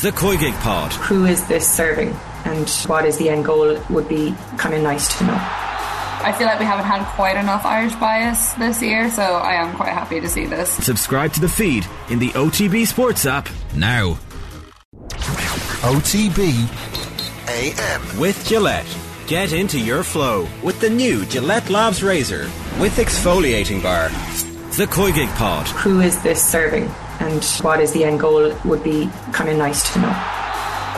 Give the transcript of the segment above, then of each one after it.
The Koigig Pod. Who is this serving and what is the end goal would be kind of nice to know. I feel like we haven't had quite enough Irish bias this year, so I am quite happy to see this. Subscribe to the feed in the OTB Sports app now. OTB AM. With Gillette. Get into your flow with the new Gillette Labs Razor with exfoliating bar. The Koigig Pod. Who is this serving and what is the end goal would be kind of nice to know.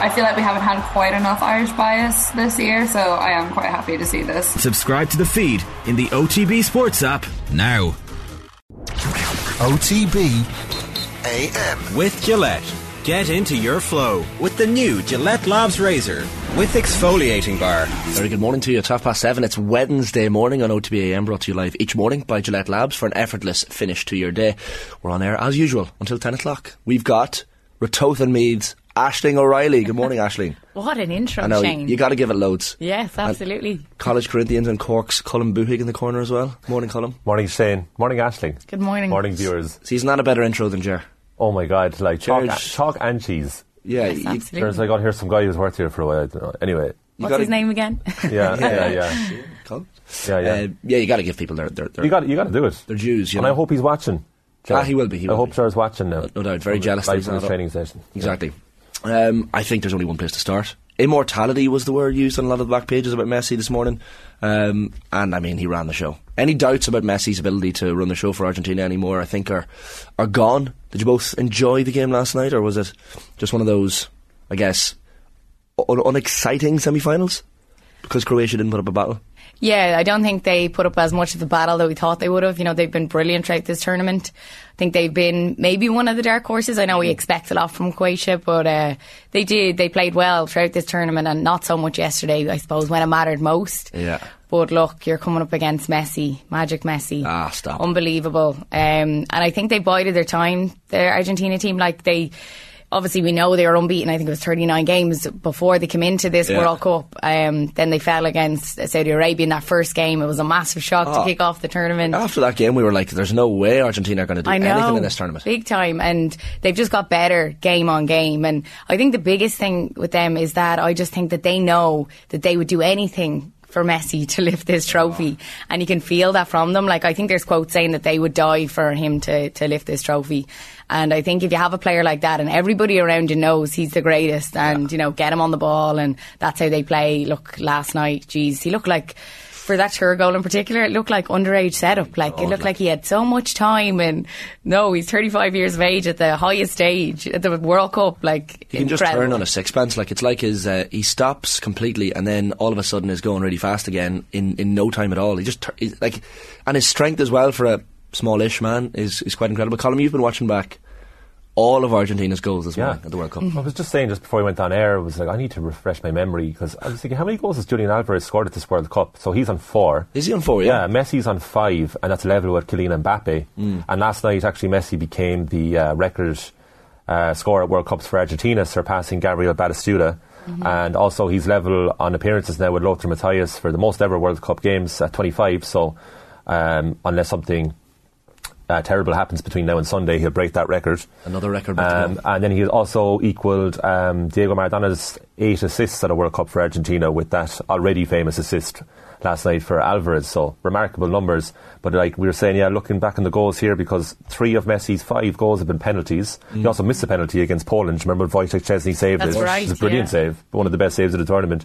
I feel like we haven't had quite enough Irish bias this year, so I am quite happy to see this. Subscribe to the feed in the OTB Sports app now. OTB AM. With Gillette. Get into your flow with the new Gillette Labs Razor with exfoliating bar. Very good morning to you. It's half past seven. It's Wednesday morning on OTB AM, brought to you live each morning by Gillette Labs for an effortless finish to your day. We're on air as usual until 10 o'clock. We've got Ratoath and Meath's, Ashling O'Reilly. Good morning, Ashling. What an intro, I know, Shane. you got to give it loads. yes, absolutely. College Corinthians and Cork's Colin Buhig in the corner as well. Morning, Colin. Morning, Shane. Morning, Ashling. Good morning. Morning, viewers. See, he's not a better intro than Jer. Oh my God, like chalk, Cheers. chalk and cheese. Yeah, Yes, you, absolutely. There's like, oh, here's some guy who's worked here for a while. I don't know. Anyway, you What's gotta- his name again? yeah, yeah, yeah, Colin? yeah, yeah. Uh, yeah, you got to give people their their, their, you got, you got to do it. their dues. You and know? I hope he's watching. Ah, he will be, he I hope be. Jer's watching now. No doubt, very jealous that Live he's from not his up. training station. Exactly. Um, I think there's only one place to start. Immortality was the word used on a lot of the back pages about Messi this morning. Um, and I mean, he ran the show. Any doubts about Messi's ability to run the show for Argentina anymore, I think, are, are gone. Did you both enjoy the game last night, or was it just one of those, I guess, un- unexciting semi finals? Because Croatia didn't put up a battle? Yeah, I don't think they put up as much of a battle that we thought they would have. You know, they've been brilliant throughout this tournament. I think they've been maybe one of the dark horses. I know we expect a lot from Croatia, but uh, they did. They played well throughout this tournament and not so much yesterday, I suppose, when it mattered most. Yeah. But look, you're coming up against Messi, Magic Messi. Ah, stop. Unbelievable. Um, and I think they bided their time, the Argentina team. Like they, obviously we know they were unbeaten. I think it was 39 games before they came into this Yeah. World Cup. Um, then they fell against Saudi Arabia in that first game. It was a massive shock Oh. to kick off the tournament. After that game, we were like, there's no way Argentina are going to do know. anything in this tournament. Big time. And they've just got better game on game. And I think the biggest thing with them is that I just think that they know that they would do anything for Messi to lift this trophy. And you can feel that from them. Like, I think there's quotes saying that they would die for him to, to lift this trophy. And I think if you have a player like that and everybody around you knows he's the greatest and, you know, get him on the ball and that's how they play. Look, last night, geez, he looked like, for that tour goal in particular, it looked like underage setup. Like, it looked like he had so much time and no, he's 35 years of age at the highest stage at the World Cup. Like, He can just turn on a sixpence. Like it's like his uh, he stops completely and then all of a sudden is going really fast again in, in no time at all. He just tur- like and his strength as well for a smallish man is is quite incredible. Colin, you've been watching back all of Argentina's goals this Yeah. morning at the World Cup. I was just saying just before we went on air, I was like, I need to refresh my memory because I was thinking, how many goals has Julian Alvarez scored at this World Cup? So he's on four. Is he on four? Yeah, Yeah. Messi's on five, and that's level with Kylian Mbappe. And last night, actually, Messi became the uh, record uh, scorer at World Cups for Argentina, surpassing Gabriel Batistuta. And also, he's level on appearances now with Lothar Matthäus for the most ever World Cup games at 25. So, um, unless something uh, terrible happens between now and Sunday, he'll break that record. Another record. Um, and then he also equalled um, Diego Maradona's eight assists at a World Cup for Argentina with that already famous assist last night for Alvarez. So remarkable numbers. But like we were saying, yeah, looking back on the goals here, because three of Messi's five goals have been penalties. He also missed a penalty against Poland. Remember Wojciech Szczęsny saved That's it? right, It was a brilliant yeah. save, one of the best saves of the tournament.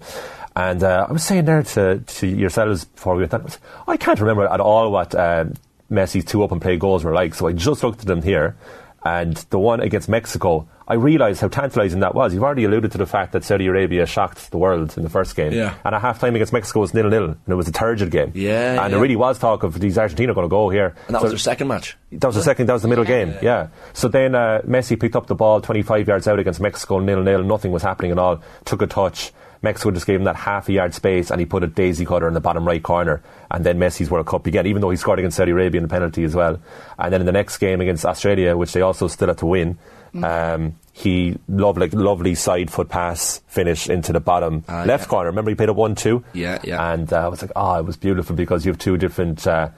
And uh, I was saying there to, to yourselves before we went on, I can't remember at all what um, Messi's two open play goals were like. So I just looked at them here. And the one against Mexico, I realised how tantalising that was. You've already alluded to the fact that Saudi Arabia shocked the world in the first game. Yeah. And a half time against Mexico was nil nil. And it was a turgid game. Yeah, And yeah. there really was talk of these Argentina going to go here. and that So- was their second match. that was the second. That was the middle game. Yeah. So then uh, Messi picked up the ball 25 yards out against Mexico, nil nil. Nothing was happening at all. Took a touch. Mexico just gave him that half a yard space, and he put a daisy cutter in the bottom right corner. And then Messi's World Cup again, even though he scored against Saudi Arabia in the penalty as well. And then in the next game against Australia, which they also still had to win. Um, he lovely, lovely side foot pass finish into the bottom Ah, left yeah. corner. Remember he played a one-two. Yeah, yeah. And uh, I was like, oh, it was beautiful because you have two different uh,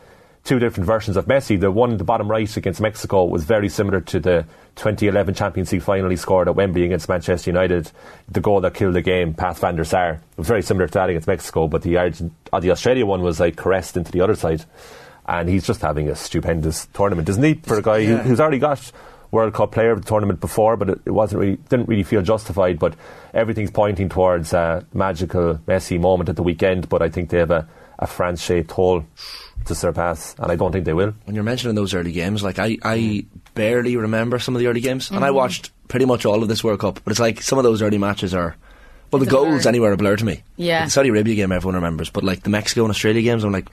two different versions of Messi. The one, in the bottom right against Mexico, was very similar to the 2011 Champions League final he scored at Wembley against Manchester United. The goal that killed the game, Path van der Sar. It was very similar to that against Mexico, but the, Argent- uh, the Australia one was like caressed into the other side. And he's just having a stupendous tournament, isn't he? For a guy Yeah. who's already got World Cup player of the tournament before, but it, it wasn't really didn't really feel justified. But everything's pointing towards a magical Messi moment at the weekend. But I think they have a, a France-shaped hole to surpass, and I don't think they will. when you're mentioning those early games, like I, I mm. barely remember some of the early games, and I mm. watched pretty much all of this World Cup. But it's like some of those early matches are, well, the It's a goals blur. anywhere are blur to me. Yeah. Like the Saudi Arabia game, everyone remembers, but like the Mexico and Australia games, I'm like,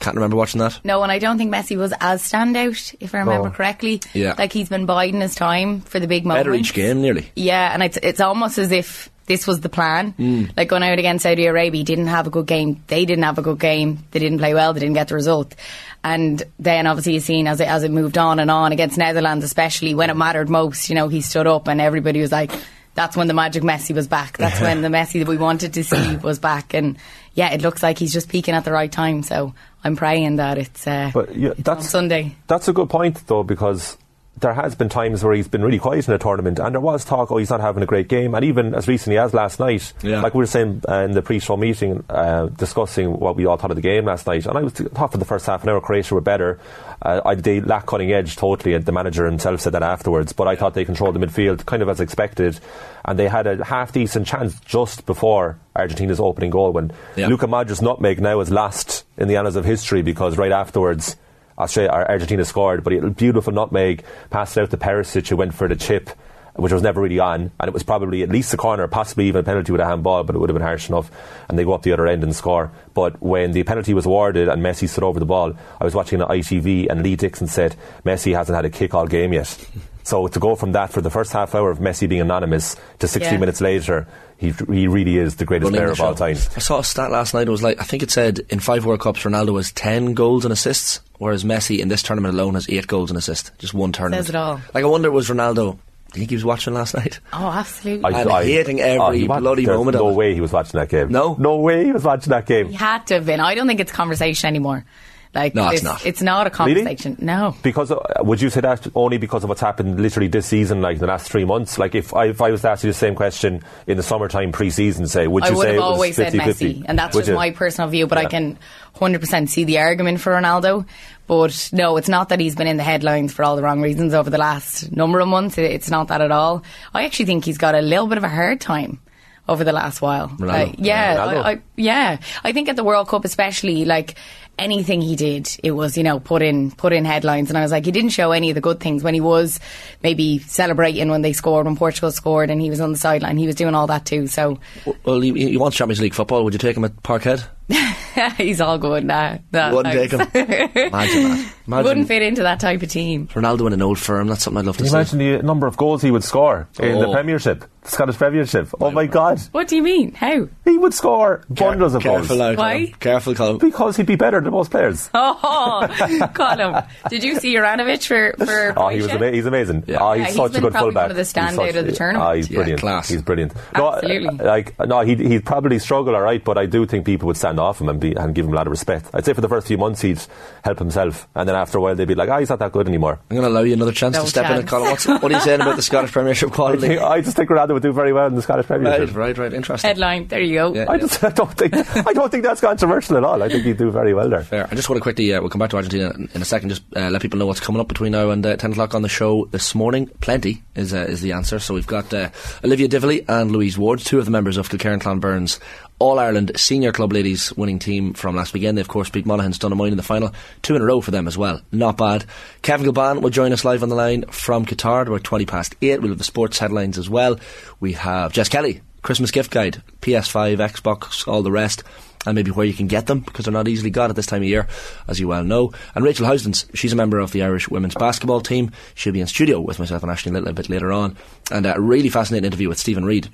can't remember watching that. No, and I don't think Messi was as standout, if I remember No. correctly. Yeah. Like he's been biding his time for the big moment. Better each game, nearly. Yeah, and it's it's almost as if this was the plan. Mm. Like going out against Saudi Arabia, didn't have a good game. They didn't have a good game. They didn't play well. They didn't get the result. And then obviously you've seen as it as it moved on and on against Netherlands, especially when it mattered most. You know, he stood up and everybody was like. That's when the magic Messi was back. That's when the Messi that we wanted to see was back. And yeah, it looks like he's just peaking at the right time. So I'm praying that it's, uh, But yeah, it's on that's Sunday. That's a good point, though, because there has been times where he's been really quiet in a tournament, and there was talk, oh, he's not having a great game, and even as recently as last night, Yeah. like we were saying uh, in the pre-show meeting, uh, discussing what we all thought of the game last night, and I was thought for the first half an hour Croatia were better. Uh, I, they lack cutting edge totally, and the manager himself said that afterwards. But I thought they controlled the midfield kind of as expected, and they had a half decent chance just before Argentina's opening goal when Yeah. Luka Modric's nutmeg now is lost in the annals of history because right afterwards. Australia, or Argentina scored, but a beautiful nutmeg passed out to Perisic, who went for the chip, which was never really on, and it was probably at least a corner, possibly even a penalty with a handball, but it would have been harsh enough, and they go up the other end and score. But when the penalty was awarded and Messi stood over the ball, I was watching on ITV, and Lee Dixon said Messi hasn't had a kick all game yet. So to go from that for the first half hour of Messi being anonymous to 60 Yeah. minutes later, he, he really is the greatest running player the of all time. I saw a stat last night. It was like I think it said in five World Cups, Ronaldo has ten goals and assists, whereas Messi in this tournament alone has eight goals and assists. Just one tournament. Says it all. Like I wonder, was Ronaldo? Do you think he was watching last night? Oh, absolutely. And hating every he wa- bloody there's moment of No it. way he was watching that game. No? no way he was watching that game. He had to have been. I don't think it's conversation anymore. Like No, it's this- not. It's not a Really? conversation. No. Because uh, would you say that only because of what's happened literally this season, like the last three months? Like if I, if I was to ask you the same question in the summertime pre-season, say, would I you would say have it was always said 50-50? And that's Would just you? my personal view. But I can 100% see the argument for Ronaldo. But no, it's not that he's been in the headlines for all the wrong reasons over the last number of months. It's not that at all. I actually think he's got a little bit of a hard time over the last while. Like, uh, yeah, Ronaldo. I, I, yeah. I think at the World Cup, especially, like anything he did, it was you know put in put in headlines, and I was like, he didn't show any of the good things when he was maybe celebrating when they scored when Portugal scored, and he was on the sideline. He was doing all that too. So Well, he, he wants Champions League football. Would you take him at Parkhead? he's all good. Nah, nah, Wouldn't take him. Imagine that. Imagine Wouldn't fit into that type of team. Ronaldo in an old firm. That's something I'd love to Can you see. imagine the number of goals he would score in the Oh. Premiership, the Scottish Premiership? Oh my God, What do you mean? How? he would score bundles of Careful goals now, Why? Careful, Colin. because he'd be better than most players. Oh, Colin, did you see Juranovic for for? Oh, he was ama- he's amazing. Yeah. Oh, Yeah, he's he's such a good fullback. one of the He's standout such- of the tournament. Oh, he's Yeah, brilliant. class. He's brilliant. No, Absolutely. uh, like no, he'd, he'd probably struggle, all right, but I do think people would stand off him and, be, and give him a lot of respect. I'd say for the first few months he'd help himself, and then after a while they'd be like, "Ah, he's not that good anymore." I'm going to allow you another chance No to step in chance. and Colin. What's, what are you saying about the Scottish Premiership I, quality? think, I just think Ronaldo would do very well in the Scottish Premiership. Right, right, right. Interesting. Headline. There you go. Yeah. I just I don't think I don't think that's controversial at all. I think he'd do very well there. Fair. I just want to quickly, uh, we'll come back to Argentina in, a second. Just uh, let people know what's coming up between now and uh, ten o'clock on the show this morning. Plenty is uh, is the answer. So we've got uh, Olivia Divilly and Louise Ward, two of the members of Kilkerrin-Clonberne All Ireland Senior Club Ladies winning team from last weekend. They of course beat Monaghan's Donaghmoyne in the final, two in a row for them as well. Not bad. Kevin Kilbane will join us live on the line from Qatar at about twenty past eight. We'll have the sports headlines as well. We have Jess Kelly. Christmas gift guide, PS5, Xbox, all the rest and maybe where you can get them because they're not easily got at this time of year, as you well know. And Rachel Huijsdens, she's a member of the Irish women's basketball team. She'll be in studio with myself and Ashley a little bit later on. And a really fascinating interview with Stephen Reid.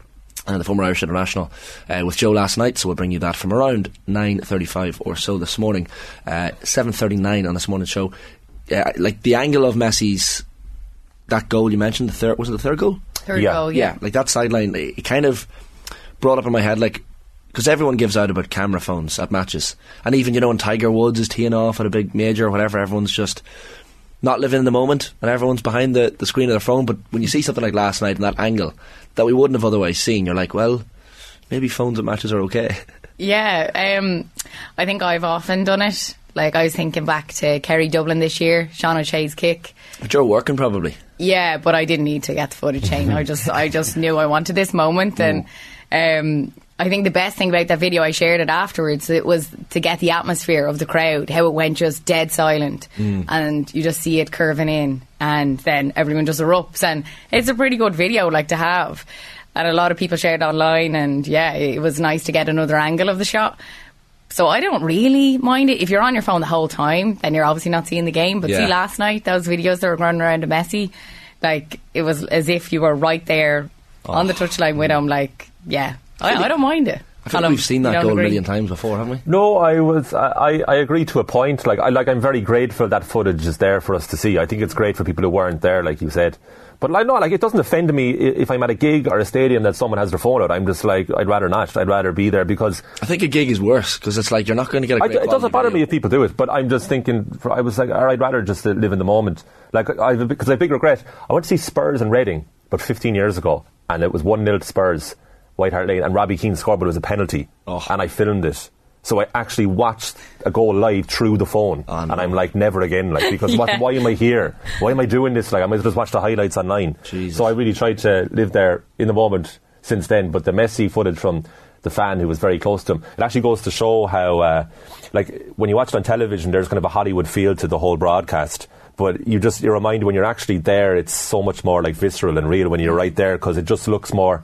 And the former Irish international uh, with Joe last night, so we'll bring you that from around nine thirty-five or so this morning, uh, seven thirty-nine on this morning show. Uh, like the angle of Messi's that goal you mentioned, the third was it the third goal? Third Yeah. goal. yeah, Yeah. like that sideline, it, it kind of brought up in my head like because everyone gives out about camera phones at matches, and even you know when Tiger Woods is teeing off at a big major or whatever, everyone's just not living in the moment, and everyone's behind the, the screen of their phone. But when you see something like last night in that angle that we wouldn't have otherwise seen, you're like, well, maybe phones at matches are okay. Yeah, um, I think I've often done it. Like I was thinking back to Kerry Dublin this year, Sean O'Shea's kick. But you're working probably. Yeah, but I didn't need to get the footage chain. I just I just knew I wanted this moment and um I think the best thing about that video I shared it afterwards it was to get the atmosphere of the crowd, how it went just dead silent hmm. and you just see it curving in and then everyone just erupts and it's a pretty good video like to have. And a lot of people shared online and yeah, it was nice to get another angle of the shot. So I don't really mind it. If you're on your phone the whole time, then you're obviously not seeing the game. But Yeah. see, last night those videos that were running around of Messi, like it was as if you were right there oh. on the touchline with him. Like, yeah, I, I don't mind it. I think Callum, we've seen that don't goal a million times before, haven't we? No, I was. I, I agree to a point. Like, I like. I'm very grateful that footage is there for us to see. I think it's great for people who weren't there, like you said. But like, no, like it doesn't offend me if I'm at a gig or a stadium that someone has their phone out. I'm just like, I'd rather not. I'd rather be there because I think a gig is worse because it's like you're not going to get a I, great it doesn't quality bother me if people do it. But I'm just thinking. I was like, all right, I'd rather just uh, live in the moment. Like, I because I have a big regret. I went to see Spurs and Reading, but 15 years ago, and it was one 0 to Spurs, White Hart Lane, and Robbie Keane scored, but it was a penalty, Oh. and I filmed it. So I actually watched a goal live through the phone, Oh, no. and I'm like, never again, like because what, why am I here? Why am I doing this? Like I might as well just watch the highlights online. Jesus. So I really tried to live there in the moment since then. But the Messi footage from the fan who was very close to him, it actually goes to show how, uh, like when you watch it on television, there's kind of a Hollywood feel to the whole broadcast. But you just you're reminded when you're actually there, it's so much more like visceral and real when you're right there because it just looks more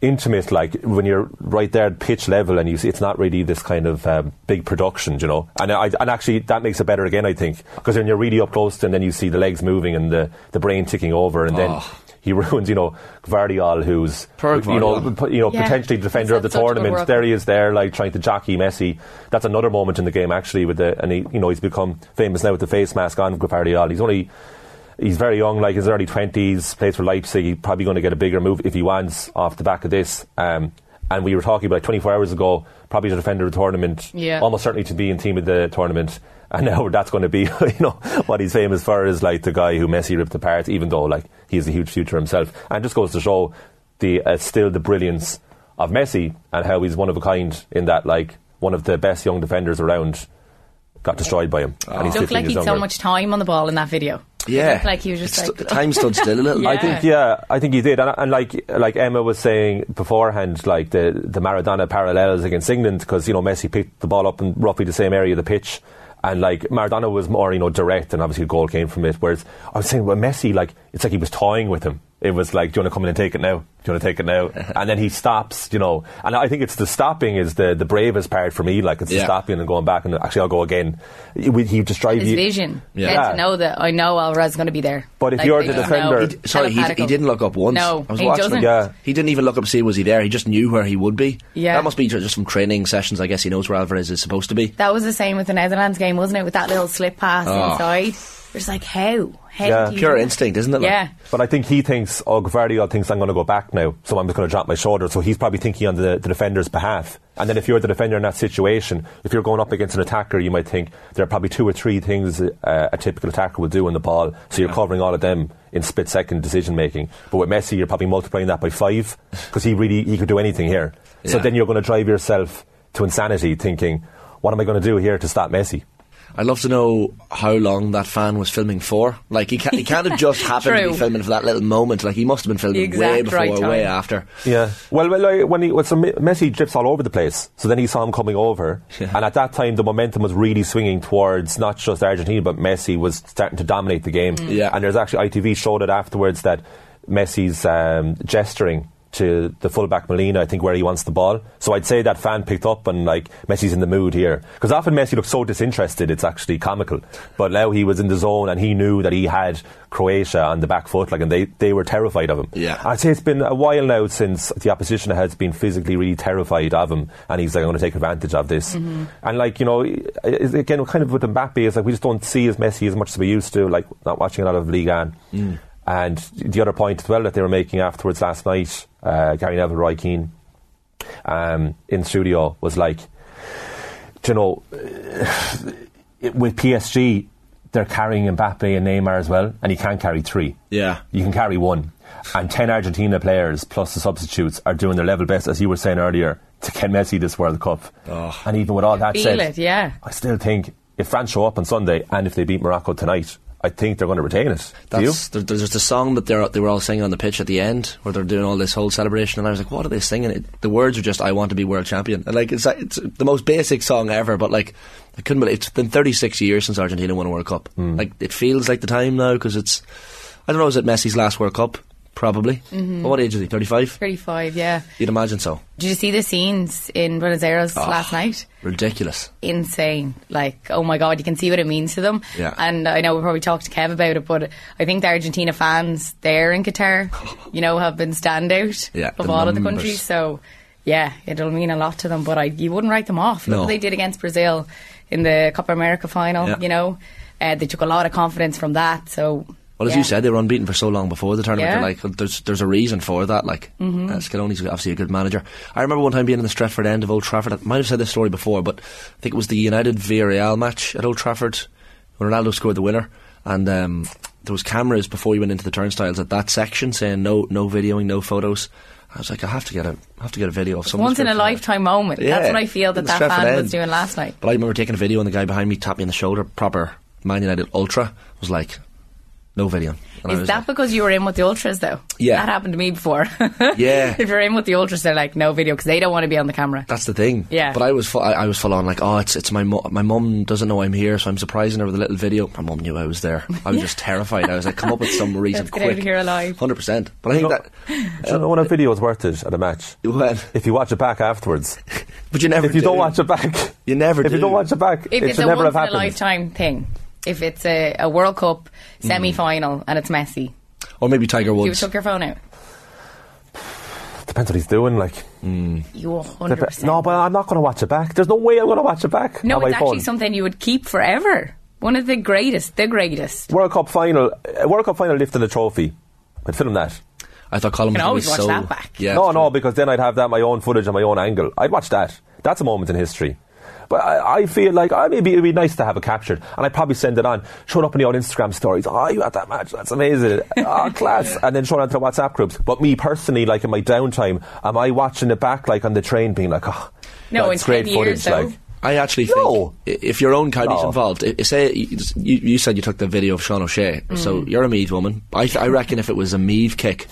intimate, like when you're right there at pitch level and you see it's not really this kind of um, big production, you know. And I, and actually that makes it better again, I think, because when you're really up close and then you see the legs moving and the, the brain ticking over, and then Oh. he ruins, you know, Gvardiol, who's Poor you know, p- you know, Yeah. potentially defender of the He's had such a good tournament. There he is there, like trying to jockey Messi. That's another moment in the game actually with the and he, you know, he's become famous now with the face mask on Gvardiol. He's only he's very young, like his early twenties, plays for Leipzig. He's probably going to get a bigger move if he wants off the back of this. Um, and we were talking about 24 hours ago, probably the defender of the tournament, Yeah. almost certainly to be in team of the tournament. And now that's going to be, you know, what he's famous for is like the guy who Messi ripped apart, even though like he has a huge future himself. And just goes to show the uh, still the brilliance of Messi and how he's one of a kind in that like one of the best young defenders around got destroyed by him. And he's Looked 15 like he'd so much time on the ball in that video. It Yeah, looked like he was just It's like st- time stood still a little. Yeah. I think yeah, I think he did, and, and like like Emma was saying beforehand, like the the Maradona parallels against England because you know Messi picked the ball up in roughly the same area of the pitch, and like Maradona was more you know direct, and obviously the goal came from it. Whereas I was saying, well, Messi like it's like he was toying with him. It was like, do you want to come in and take it now? Do you want to take it now? and then he stops, you know. And I think it's the stopping is the, the bravest part for me. Like it's the stopping and going back and actually I'll go again. He, he just drives his you. vision. Yeah. Yeah. to know that I know Alvarez is going to be be there. But if Like, you're the just defender- He d- sorry, he, he didn't look up once. No, I was he watching doesn't. him. Yeah. He didn't even look up to see was he there. He just knew where he would be. Yeah. That must be just from training sessions. I guess he knows where Alvarez is supposed to be. That was the same with the Netherlands game, wasn't it? With that little slip pass Oh. inside. It's like how? How Yeah. Pure instinct, isn't it? like? Yeah. But I think he thinks, oh, Gvardiol thinks I'm going to go back now, so I'm just going to drop my shoulder. So he's probably thinking on the, the defender's behalf. And then if you're the defender in that situation, if you're going up against an attacker, you might think there are probably two or three things uh, a typical attacker will do in the ball. So you're covering all of them in split second decision making. But with Messi, you're probably multiplying that by five because he really he could do anything here. So then you're going to drive yourself to insanity, thinking, what am I going to do here to stop Messi? I'd love to know how long that fan was filming for. Like he can't, he can't have just happened to be filming for that little moment. Like he must have been filming way before, right way after. Yeah. Well, well like, when he when so Me- Messi drips all over the place, so then he saw him coming over, and at that time the momentum was really swinging towards not just Argentina, but Messi was starting to dominate the game. Yeah. And there's actually ITV showed it afterwards that Messi's um, gesturing to the fullback Molina, I think, where he wants the ball. So I'd say that fan picked up and like Messi's in the mood here because often Messi looks so disinterested, it's actually comical. But now he was in the zone and he knew that he had Croatia on the back foot, like, and they they were terrified of him. Yeah. I'd say it's been a while now since the opposition has been physically really terrified of him, and he's like, I'm going to take advantage of this. Mm-hmm. And like you know, again, kind of with Mbappe, is like we just don't see as Messi as much as we used to. Like not watching a lot of Ligue 1. Mm. And the other point as well that they were making afterwards last night, uh, Gary Neville, Roy Keane, um, in studio was like, do you know, it- with PSG, they're carrying Mbappe and Neymar as well, and you can't carry three. Yeah. You can carry one. And 10 Argentina players plus the substitutes are doing their level best, as you were saying earlier, to get Messi this World Cup. Oh. And even with all that Feel said, it, yeah. I still think if France show up on Sunday and if they beat Morocco tonight, I think they're going to retain it. Do you? That's, there, there's just a song that they're, they were all singing on the pitch at the end where they're doing all this whole celebration, and I was like, what are they singing? It, the words are just, I want to be world champion. And like, it's, it's the most basic song ever, but like, I couldn't believe it's been 36 years since Argentina won a World Cup. Hmm. Like, it feels like the time now because it's, I don't know, is it Messi's last World Cup? Probably. Mm-hmm. What age is he? 35? 35, yeah. You'd imagine so. Did you see the scenes in Buenos Aires Oh. last night? Ridiculous. Insane. Like, oh my God, you can see what it means to them. Yeah. And I know we probably talked to Kev about it, but I think the Argentina fans there in Qatar, you know, have been standout Yeah, of all of the countries. So, yeah, it'll mean a lot to them, but I, you wouldn't write them off. Look No. what they did against Brazil in the Copa America final, Yeah. you know. Uh, they took a lot of confidence from that. So, Well, as yeah. you said, they were unbeaten for so long before the tournament. Yeah. Like, there's there's a reason for that. Like, mm-hmm. uh, Scaloni's obviously a good manager. I remember one time being in the Stretford end of Old Trafford. I might have said this story before, but I think it was the United Villarreal match at Old Trafford when Ronaldo scored the winner, and um, there was cameras before you went into the turnstiles at that section saying no no videoing, no photos. I was like, I have to get a I have to get a video of something. once in a lifetime moment. That's what I feel that that fan end. was doing last night. But I remember taking a video and the guy behind me tapped me on the shoulder, proper Man United ultra, was like, no video. Is that like, because you were in with the ultras though? Yeah. that happened to me before. Yeah. if you're in with the ultras, they're like no video because they don't want to be on the camera. That's the thing. Yeah. But I was fu- I, I was full on like, oh, it's it's my mu- my mum doesn't know I'm here, so I'm surprising her with a little video. My mum knew I was there. I was just terrified. I was like, come up with some reason Let's get quick. out of here alive. Hundred percent. But I think that. Do you know when a video is worth it at a match? Well, If you watch it back afterwards. but you never. if you do. don't watch it back. You never If you do. don't watch it back, If it it's should a never once have in a lifetime thing, if it's a, a World Cup Mm. semi final and it's Messi, or maybe Tiger Woods. you took your phone out. Depends what he's doing. Like, You hundred Dep- percent. no, but I'm not going to watch it back. There's no way I'm going to watch it back no, on my it's phone. actually something you would keep forever. One of the greatest, the greatest. World Cup final, uh, World Cup final lifting the trophy. I'd film that. I thought Colin You can was always gonna be watch so, that back. Yeah. no, no, because then I'd have that my own footage and my own angle. I'd watch that. That's a moment in history. But I, I feel like I maybe it'd be nice to have it captured, and I'd probably send it on, show it up in the old Instagram stories. Oh, you had that match? That's amazing. oh, class. And then show it onto the WhatsApp groups. But me personally, like in my downtime, am I watching it back, like on the train, being like, oh, No, that's great 10 years, footage. Like, I actually think No. if your own county's No. involved, say you, you you said you took the video of Sean O'Shea, Mm. so you're a Meath woman. I, I reckon if it was a Meath kick,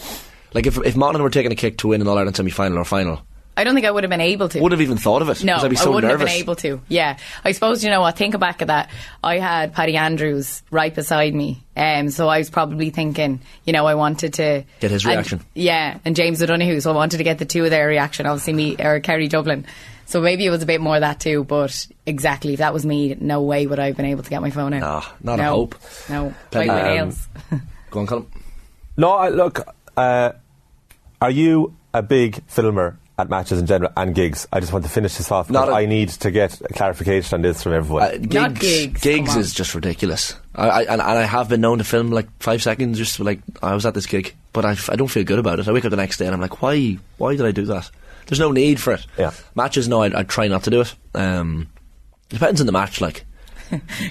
like if if Monaghan were taking a kick to win an All Ireland semi final or final, I don't think I would have been able to. would have even thought of it. No, I'd be so I wouldn't nervous. have been able to. Yeah, I suppose you know what. Think back at that. I had Paddy Andrews right beside me, um, so I was probably thinking, you know, I wanted to Get his and- reaction. yeah, and James O'Donoghue, so I wanted to get the two of their reaction. Obviously, me or Kerry Dublin. So maybe it was a bit more of that too. But exactly, if that was me, no way would I have been able to get my phone out. Nah, not a no, hope. No, Penny. bite my Um, nails. Go on, Colin. No, I, look, uh, are you a big filmer at matches in general and gigs? I just want to finish this off Not because a- I need to get a clarification on this from everyone. Uh, gigs, Not gigs, come on. is just ridiculous. I, I, and, and I have been known to film like five seconds, just like I was at this gig, but I don't feel good about it. I wake up the next day and I'm like, why? Why did I do that? There's no need for it. Yeah. Matches, no, I'd, I'd try not to do it. Um, it depends on the match. Like,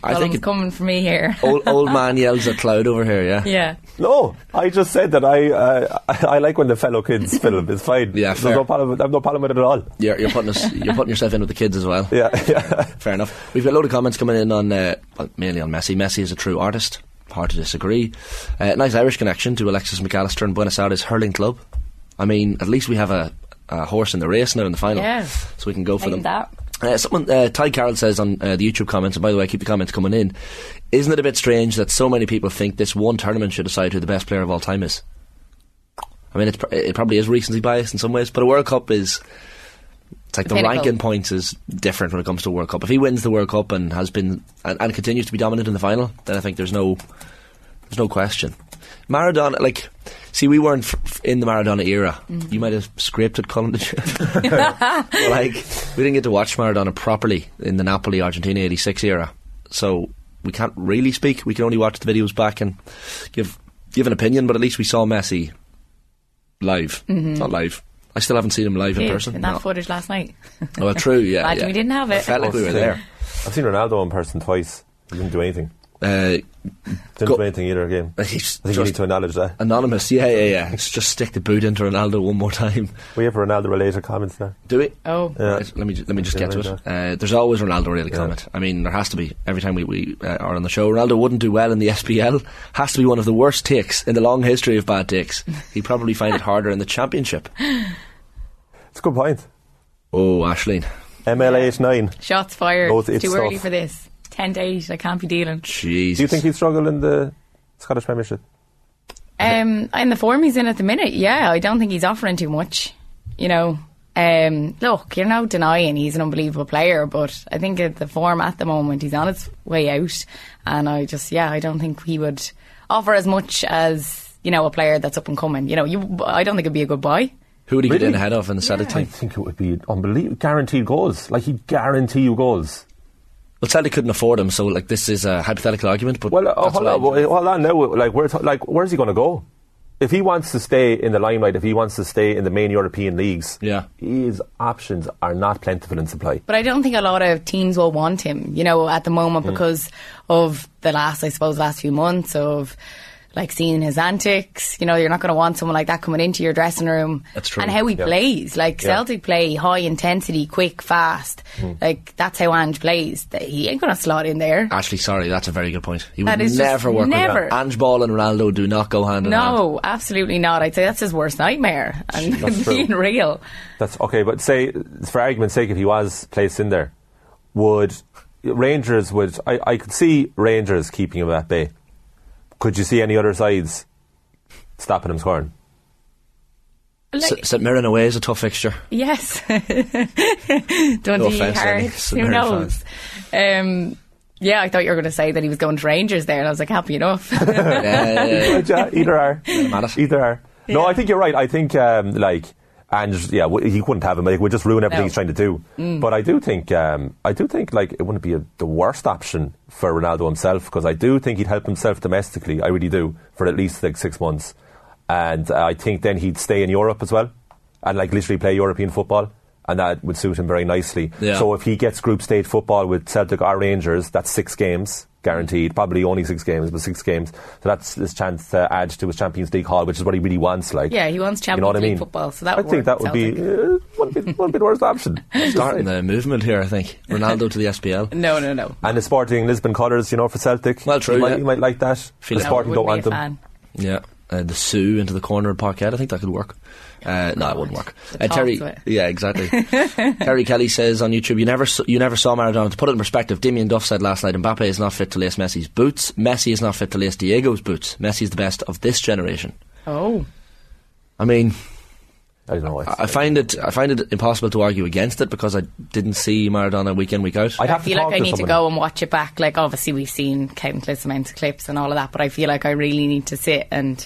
I think it, coming for me here. old, old man yells at cloud over here. Yeah. yeah. no, I just said that I uh, I like when the fellow kids film. It's fine. Yeah, There's fair. no problem. I have no problem with it at all. You're, you're putting us, you're putting yourself in with the kids as well. Yeah, yeah. Fair enough. We've got a load of comments coming in on, uh, well, mainly on Messi. Messi is a true artist. Hard to disagree. Uh, nice Irish connection to Alexis Mac Allister and Buenos Aires hurling club. I mean, at least we have a, a horse in the race now in the final, Yeah. so we can go for Like them. that. Uh, someone, uh, Ty Carroll says on uh, the YouTube comments, and by the way, keep the comments coming in. Isn't it a bit strange that so many people think this one tournament should decide who the best player of all time is? I mean, pr- it probably is recency biased in some ways, but a World Cup is. It's like the, pinnacle. ranking points is different when it comes to World Cup. If he wins the World Cup and has been and, and continues to be dominant in the final, then I think there's no there's no question. Maradona, like, see, we weren't f- f- in the Maradona era. Mm-hmm. You might have scraped it, Colin, did you? Like, we didn't get to watch Maradona properly in the Napoli Argentina '86 era, so we can't really speak. We can only watch the videos back and give give an opinion. But at least we saw Messi live, Mm-hmm. not live, I still haven't seen him live in person. in that No. footage last night. Oh, well, true. Yeah, Imagine yeah. we didn't have I it. felt like we were there. I've seen Ronaldo in person twice. He didn't do anything. Uh, Didn't Go- do anything either game. I he's think you need just to acknowledge that. anonymous. Yeah, yeah, yeah. Let's just stick the boot into Ronaldo one more time. We have Ronaldo related comments there. Do we? Oh, Yeah. Right, let me ju- let me just get to it. Uh, there's always Ronaldo related comment. I mean, there has to be every time we, we uh, are on the show. Ronaldo wouldn't do well in the SPL. Has to be one of the worst takes in the long history of bad takes. He'd probably find it harder in the championship. It's a good point. Oh, Ashleen, MLH 9. shots fired. Both it's it's too early stuff. for this. 10 to 8, I can't be dealing. jeez. Do you think he'd struggle in the Scottish Premiership? Um, in the form he's in at the minute, yeah, I don't think he's offering too much. You know, um, look, you're not denying he's an unbelievable player, but I think at the form at the moment, he's on his way out, and I just, yeah, I don't think he would offer as much as you know a player that's up and coming. You know, you, I don't think it'd be a good buy. Who would he get Really? in ahead of in the Celtic I team? I think it would be unbelievable. Guaranteed goals. Like, he'd guarantee you goals. Well, Celtic couldn't afford him, so like this is a hypothetical argument. But Well, uh, hold on, enjoy. hold on now. Like, where, like, where's he going to go? If he wants to stay in the limelight, if he wants to stay in the main European leagues, Yeah. his options are not plentiful in supply. But I don't think a lot of teams will want him, you know, at the moment Hmm. because of the last, I suppose, last few months of like seeing his antics. You know, you're not going to want someone like that coming into your dressing room. That's true. And how he Yeah. plays. Like Yeah. Celtic play high intensity, quick, fast. Hmm. Like that's how Ange plays. He ain't going to slot in there. Actually, sorry, that's a very good point. He That would is just never work never. with Ange Ball and Ronaldo do not go hand in hand. No, absolutely not. I'd say that's his worst nightmare. And That's true. being real. That's okay, but say, for argument's sake, if he was placed in there, would Rangers would I, I could see Rangers keeping him at bay. Could you see any other sides stopping him scoring? Like, S- St Mirren away is a tough fixture. Yes. Dundee, offence to any Hearts, St who knows? Um, yeah, I thought you were going to say that he was going to Rangers there, and I was like, happy enough. Yeah, yeah, yeah. Either are. Either are. No, Yeah. I think you're right. I think um, like and yeah, he couldn't have him. Like, would just ruin everything No. he's trying to do. But I do think um, I do think like it wouldn't be a, the worst option for Ronaldo himself because I do think he'd help himself domestically. I really do for at least like six months, and uh, I think then he'd stay in Europe as well and like literally play European football. And that would suit him very nicely. Yeah. So if he gets group stage football with Celtic or Rangers, that's six games guaranteed. Probably only six games, but six games. So that's his chance to add to his Champions League haul, which is what he really wants. Like, Yeah, he wants Champions you know what I Champions League mean? football, so that I would think work that would with be uh, wouldn't be wouldn't the worst option. Starting the movement here, I think. Ronaldo to the SPL. No, no, no. And the Sporting Lisbon colours, you know, for Celtic. Well, true, You might, yeah. you might like that. Feel the Sporting No, don't want them. be a fan. Yeah. Uh, the Sue into the corner of Parkhead. I think that could work. Uh, no, it wouldn't work. The Uh, Terry, it. yeah, exactly. Terry Kelly says on YouTube, you never, s- you never saw Maradona. To put it in perspective, Damien Duff said last night, Mbappe is not fit to lace Messi's boots. Messi is not fit to lace Diego's boots. Messi is the best of this generation. Oh. I mean, I don't know. I I find it, I find it impossible to argue against it because I didn't see Maradona week in, week out. I'd I have feel to like talk I need to go and watch it back. Like, obviously, we've seen countless amounts of clips and all of that, but I feel like I really need to sit and,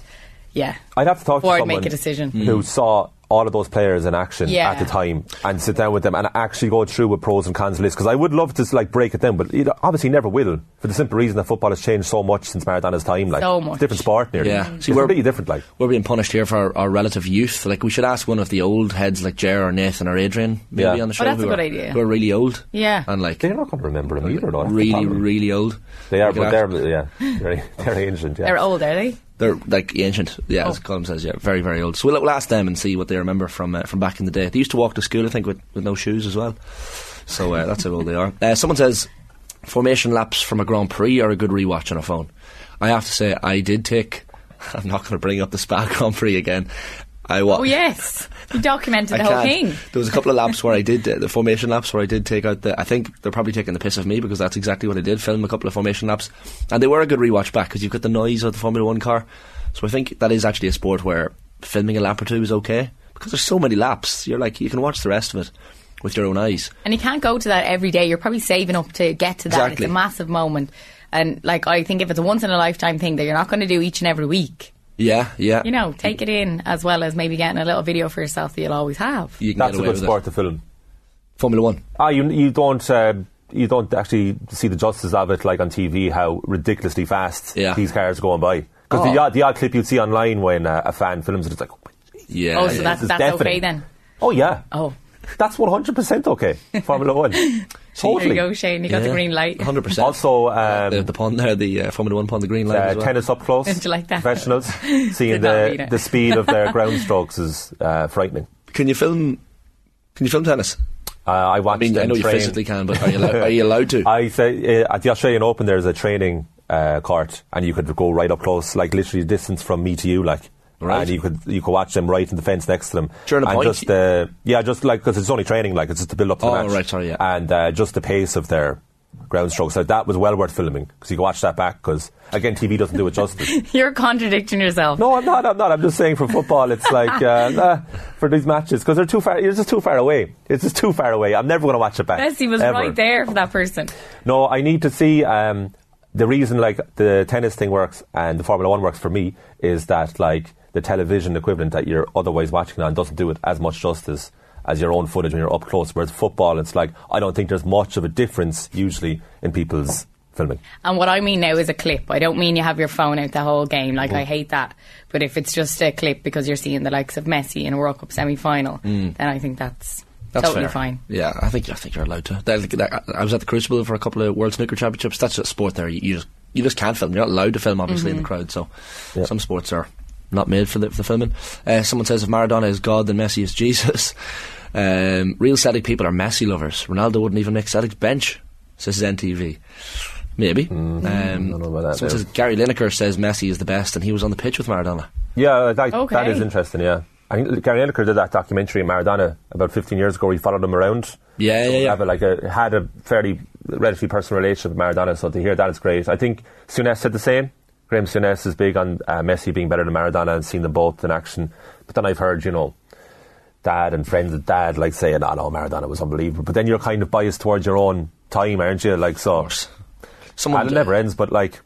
yeah, I'd have to talk before to I'd someone make a decision. who mm. saw all of those players in action Yeah. at the time and sit down with them and actually go through a pros and cons list because I would love to like break it down, but it obviously never will for the simple reason that football has changed so much since Maradona's time. Like, So it's a much. different sport nearly. Yeah. it's we're- completely different. Like, We're being punished here for our, our relative youth. Like we should ask one of the old heads, like Jer or Nathan or Adrian, maybe Yeah. on the Oh, show. that's who a good are, idea. Who are really old. Yeah. and like they're not going to remember him either, though. That's the really, problem. really old. They are, We could but ask- they're yeah, they're, they're ancient. Yeah. They're old, are they? They're like ancient, yeah, as Oh. Colin says, yeah, very, very old. So we'll, we'll ask them and see what they remember from uh, from back in the day. They used to walk to school, I think, with, with no shoes as well. So uh, that's how old they are. Uh, someone says formation laps from a Grand Prix are a good rewatch on a phone. I have to say, I did take. I'm not going to bring up the Spa Grand Prix again. I Oh, yes. You documented the whole thing. There was a couple of laps where I did uh, the formation laps where I did take out the. I think they're probably taking the piss of me because that's exactly what I did. Film a couple of formation laps, and they were a good rewatch back because you've got the noise of the Formula One car. So I think that is actually a sport where filming a lap or two is okay because there's so many laps. You're like you can watch the rest of it with your own eyes. And you can't go to that every day. You're probably saving up to get to that. Exactly. It's a massive moment. And, like, I think if it's a once in a lifetime thing that you're not going to do each and every week, Yeah, yeah. you know, take it in as well as maybe getting a little video for yourself that you'll always have. You can That's a good with sport it. to film. Formula One. Ah, you you don't uh, you don't actually see the justice of it like on TV how ridiculously fast Yeah. these cars are going by. Because the, Oh. odd, the odd clip you'd see online when uh, a fan films it, it's like, Yeah. oh, so yeah. that's, that's deafening. okay then. Oh yeah. Oh, That's 100% okay. Formula One. there totally. you go, Shane. You got the green light. 100%. Also, um, the, the pond there, the uh, Formula One pond, the green light. uh, as well. tennis up close. Did you like that? Professionals. Seeing Did not read the, it. the speed of their ground strokes is uh, frightening. Can you film? Can you film tennis? Uh, I I watched mean, I them know you train. physically can, but are you, allo- are you allowed to? I say uh, at the Australian Open there's a training uh, court, and you could go right up close, like literally distance from me to you, like. Right. And you could you could watch them right in the fence next to them. During a and point? just uh, yeah, just like because it's only training, like it's just to build up to the Oh, match. right, sorry, yeah. And uh, just the pace of their ground strokes, so that was well worth filming because you can watch that back. Because again, TV doesn't do it justice. You're contradicting yourself. No, I'm not. I'm not. I'm just saying for football, it's like uh, nah, for these matches because they're too far. You're just too far away. It's just too far away. I'm never going to watch it back. Messi was ever. right there for that person. No, I need to see. Um, the reason like the tennis thing works and the Formula One works for me is that like the television equivalent that you're otherwise watching on doesn't do it as much justice as your own footage when you're up close. Whereas football, it's like I don't think there's much of a difference usually in people's filming. And what I mean now is a clip. I don't mean you have your phone out the whole game. Like, I mm. hate that. But if it's just a clip because you're seeing the likes of Messi in a World Cup semi final, mm. then I think that's, That's totally fair. fine. Yeah, I think I think you're allowed to. That- that- I was at the Crucible for a couple of World Snooker Championships. That's a sport there. You, you just you just can't film. You're not allowed to film, obviously, in the mm-hmm. crowd. So some sports are not made for the, for the filming. Uh, someone says if Maradona is God, then Messi is Jesus. Um, real Celtic people are Messi lovers. Ronaldo wouldn't even make Celtic's bench. Says NTV. Maybe. um, I don't know about that someone says Gary Lineker says Messi is the best, and he was on the pitch with Maradona. Yeah, that, that Okay. is interesting. Yeah, I think Gary Lineker did that documentary on Maradona about 15 years ago. Where he followed him around. Yeah, So yeah, yeah. Have a, like a, had a fairly relatively personal relationship with Maradona. So to hear that is great. I think Souness said the same. Graham Souness is big on uh, Messi being better than Maradona and seeing them both in action. But then I've heard, you know, dad and friends of dad like saying, "Oh no, Maradona was unbelievable." But then you're kind of biased towards your own time, aren't you? Like so. Someone it never ends, but like.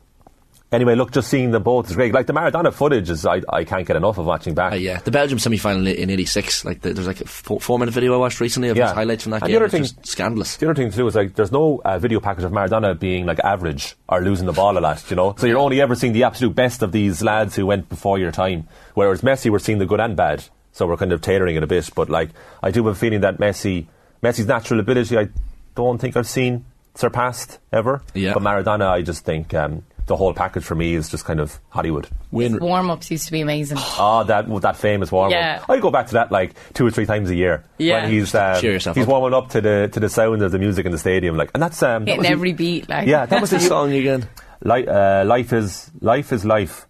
Anyway, look, just seeing them both is great. Like the Maradona footage is, I, I can't get enough of watching back. Uh, yeah, the Belgium semi final in '86. Like the, there's like a four, four minute video I watched recently of Yeah. highlights from that And the game. other It's thing- just scandalous. The other thing to do is like there's no uh, video package of Maradona being like average or losing the ball a lot, you know. So you're only ever seeing the absolute best of these lads who went before your time. Whereas Messi, we're seeing the good and bad. So we're kind of tailoring it a bit. But like I do have a feeling that Messi, Messi's natural ability, I don't think I've seen surpassed ever. Yeah. But Maradona, I just think um, the whole package for me is just kind of Hollywood. Win. Warm ups used to be amazing. Oh, that that famous warm Yeah. up. I go back to that like two or three times a year. Yeah. When he's um, he's up. warming up to the to the sound of the music in the stadium, like, and that's um, Hitting was the- every beat. Like. yeah, that was What's the the song again? li- uh, life is life is life.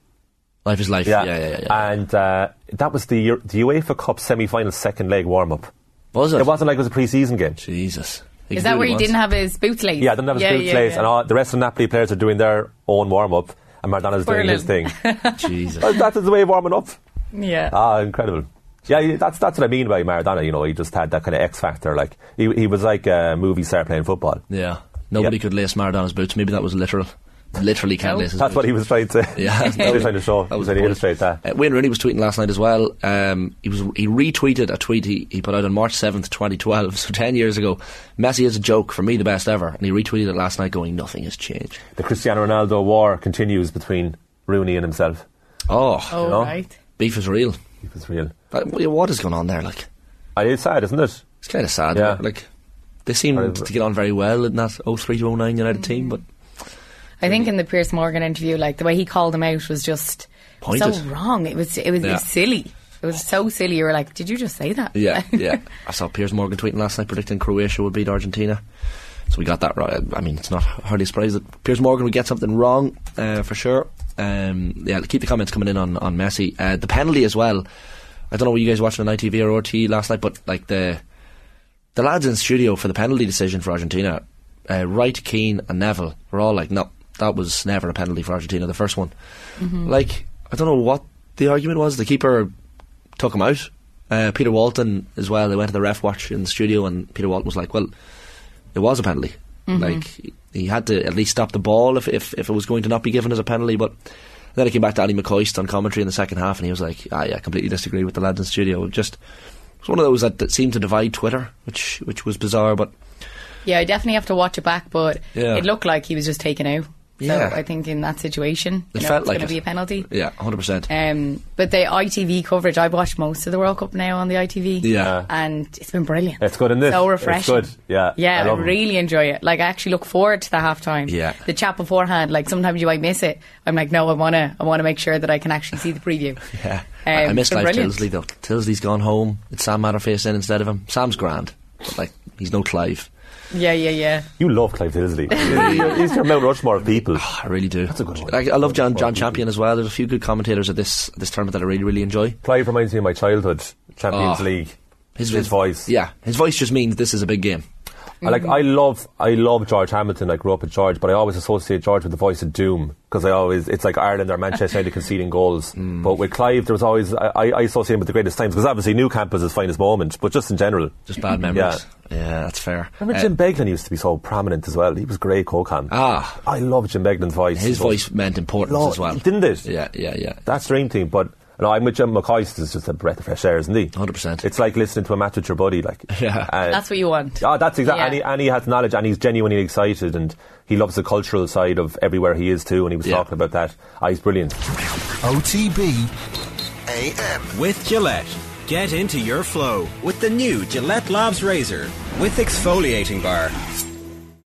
Life is life. Yeah, Yeah, yeah, yeah. yeah. And uh, that was the the UEFA Cup semi final second leg warm up. was it? It wasn't like it was a pre season game. Jesus. He Is that do where he once. didn't have his boots laced? Yeah, didn't have his Yeah, boots yeah, laced, yeah. and all, the rest of the Napoli players are doing their own warm up, and Maradona's doing his thing. Jesus. Well, that's the way of warming up. Yeah. Ah, incredible. Yeah, yeah, that's that's what I mean by Maradona. You know, he just had that kind of X factor. Like he he was like a movie star playing football. Yeah. Nobody Yep. could lace Maradona's boots. Maybe that was literal. Literally can't No. lace That's what he was trying to. Yeah, he was trying to show. That He was was trying to illustrate that. Uh, Wayne Rooney was tweeting last night as well. Um, he was he retweeted a tweet he, he put out on March seventh, twenty twelve, so ten years ago. Messi is a joke for me, the best ever, and he retweeted it last night, going, "Nothing has changed." The Cristiano Ronaldo war continues between Rooney and himself. Oh, Oh, know? right. beef is real. It was real. Uh, what is going on there? Like, It's sad, isn't it? it's kind of sad. Yeah. Like, they seem to get on very well in that 03 to 09 United team, but I think in the Piers Morgan interview, like the way he called him out was just Pointed. so wrong. It was it was, it was silly. It was so silly. You were like, did you just say that? Yeah, yeah. I saw Piers Morgan tweeting last night predicting Croatia would beat Argentina. So we got that right. I mean, it's not hardly a surprise that Piers Morgan would get something wrong uh, for sure. Um, yeah, keep the comments coming in on, on Messi. Uh, the penalty as well. I don't know what you guys watching on ITV or RT last night, but like the the lads in studio for the penalty decision for Argentina, uh, Wright, Keane, and Neville were all like, "No, that was never a penalty for Argentina." The first one, like I don't know what the argument was. The keeper took him out. Uh, Peter Walton as well. They went to the ref watch in the studio, and Peter Walton was like, "Well, it was a penalty. Like he had to at least stop the ball if, if if it was going to not be given as a penalty." But then it came back to Ally McCoist on commentary in the second half, and he was like, "Ah, yeah, I completely disagree with the lads in the studio." It just it was one of those that, that seemed to divide Twitter, which which was bizarre. But Yeah, I definitely have to watch it back, but Yeah. it looked like he was just taken out. Yeah. So I think in that situation, It you know, felt it's like going to be a penalty. Yeah, hundred percent. Um, but the ITV coverage, I've watched most of the World Cup now on the ITV. Yeah. And it's been brilliant. It's good, isn't it? So It's refreshing. good, yeah. Yeah, I I, love 'em. really enjoy it. Like, I actually look forward to the halftime. Yeah. The chat beforehand, like, sometimes you might miss it. I'm like, no, I want to I wanna make sure that I can actually see the preview. Yeah. Um, I, I miss it's Live brilliant. Tyldesley though. Tyldesley's gone home. It's Sam Matterface in instead of him. Sam's grand, but like he's no Clive. Yeah, yeah, yeah. You love Clive Tyldesley. He's your Mount Rushmore of people. Ah, I really do. That's a good one. I, I love Jon Jon Champion as well. There's a few good commentators at this this tournament that I really really enjoy. Clive reminds me of my childhood Champions Oh. League. His, His voice. yeah, his voice just means this is a big game. I like I love I love George Hamilton. I grew up with George, but I always associate George with the voice of doom because I always it's like Ireland or Manchester United conceding goals. Mm. But with Clive, there was always I, I associate him with the greatest times because obviously Nou Camp was his finest moment, but just in general. Just bad memories. Yeah, that's fair. Remember Uh, Jim Beglin used to be so prominent as well. He was great co-cam. Ah. I love Jim Beglin's voice. his voice meant importance as well, didn't it? Yeah, yeah, yeah. That's the dream thing, but. No, I'm with Jim McCoist. Is just a breath of fresh air, isn't he? 100%. It's like listening to a match with your buddy. Like, Yeah. Uh, That's what you want. Oh, that's exactly. Yeah. And, he, and he has knowledge, and he's genuinely excited, and he loves the cultural side of everywhere he is too. And he was Yeah. talking about that. Ah, he's brilliant. OTB AM. With Gillette. Get into your flow with the new Gillette Labs Razor with exfoliating bar.